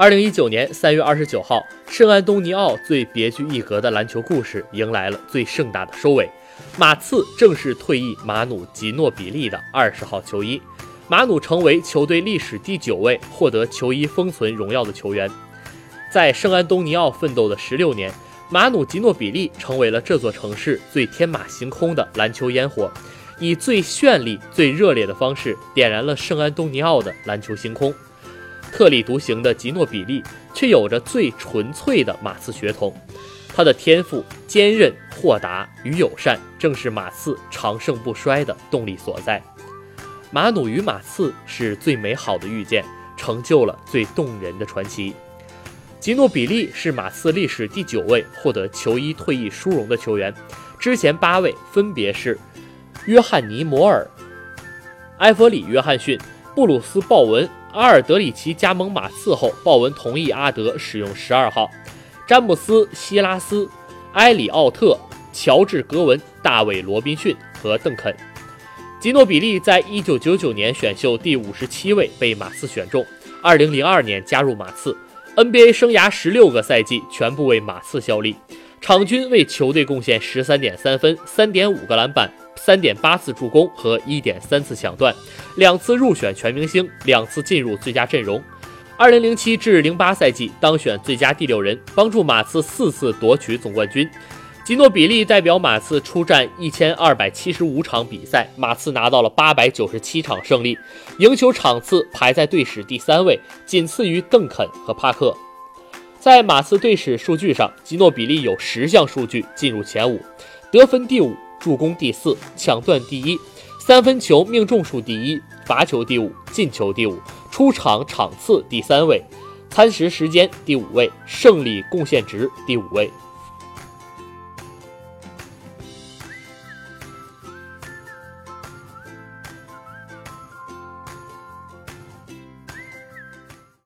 二零一九年三月二十九号，圣安东尼奥最别具一格的篮球故事迎来了最盛大的收尾。马刺正式退役马努吉诺比利的二十号球衣，马努成为球队历史第九位获得球衣封存荣耀的球员。在圣安东尼奥奋斗的十六年，马努吉诺比利成为了这座城市最天马行空的篮球烟火，以最绚丽、最热烈的方式点燃了圣安东尼奥的篮球星空。特立独行的吉诺比利，却有着最纯粹的马刺血统。他的天赋、坚韧、豁达与友善，正是马刺长盛不衰的动力所在。马努与马刺是最美好的遇见，成就了最动人的传奇。吉诺比利是马刺历史第九位获得球衣退役殊荣的球员，之前八位分别是约翰尼·摩尔、埃弗里·约翰逊、布鲁斯·鲍文。阿尔德里奇加盟马刺后，鲍文同意阿德使用十二号。詹姆斯·希拉斯、埃里奥特、乔治·格文、大卫·罗宾逊和邓肯。吉诺比利在一九九九年选秀第五十七位被马刺选中，二零零二年加入马刺，NBA 生涯十六个赛季全部为马刺效力，场均为球队贡献十三点三分、三点五个篮板。三点八次助攻和一点三次抢断，两次入选全明星，两次进入最佳阵容。二零零七至零八赛季当选最佳第六人，帮助马刺四次夺取总冠军。吉诺比利代表马刺出战一千二百七十五场比赛，马刺拿到了八百九十七场胜利，赢球场次排在队史第三位，仅次于邓肯和帕克。在马刺队史数据上，吉诺比利有十项数据进入前五，得分第五。助攻第四，抢断第一，三分球命中数第一，罚球第五，进球第五，出场场次第三位，参实时间第五位，胜利贡献值第五位。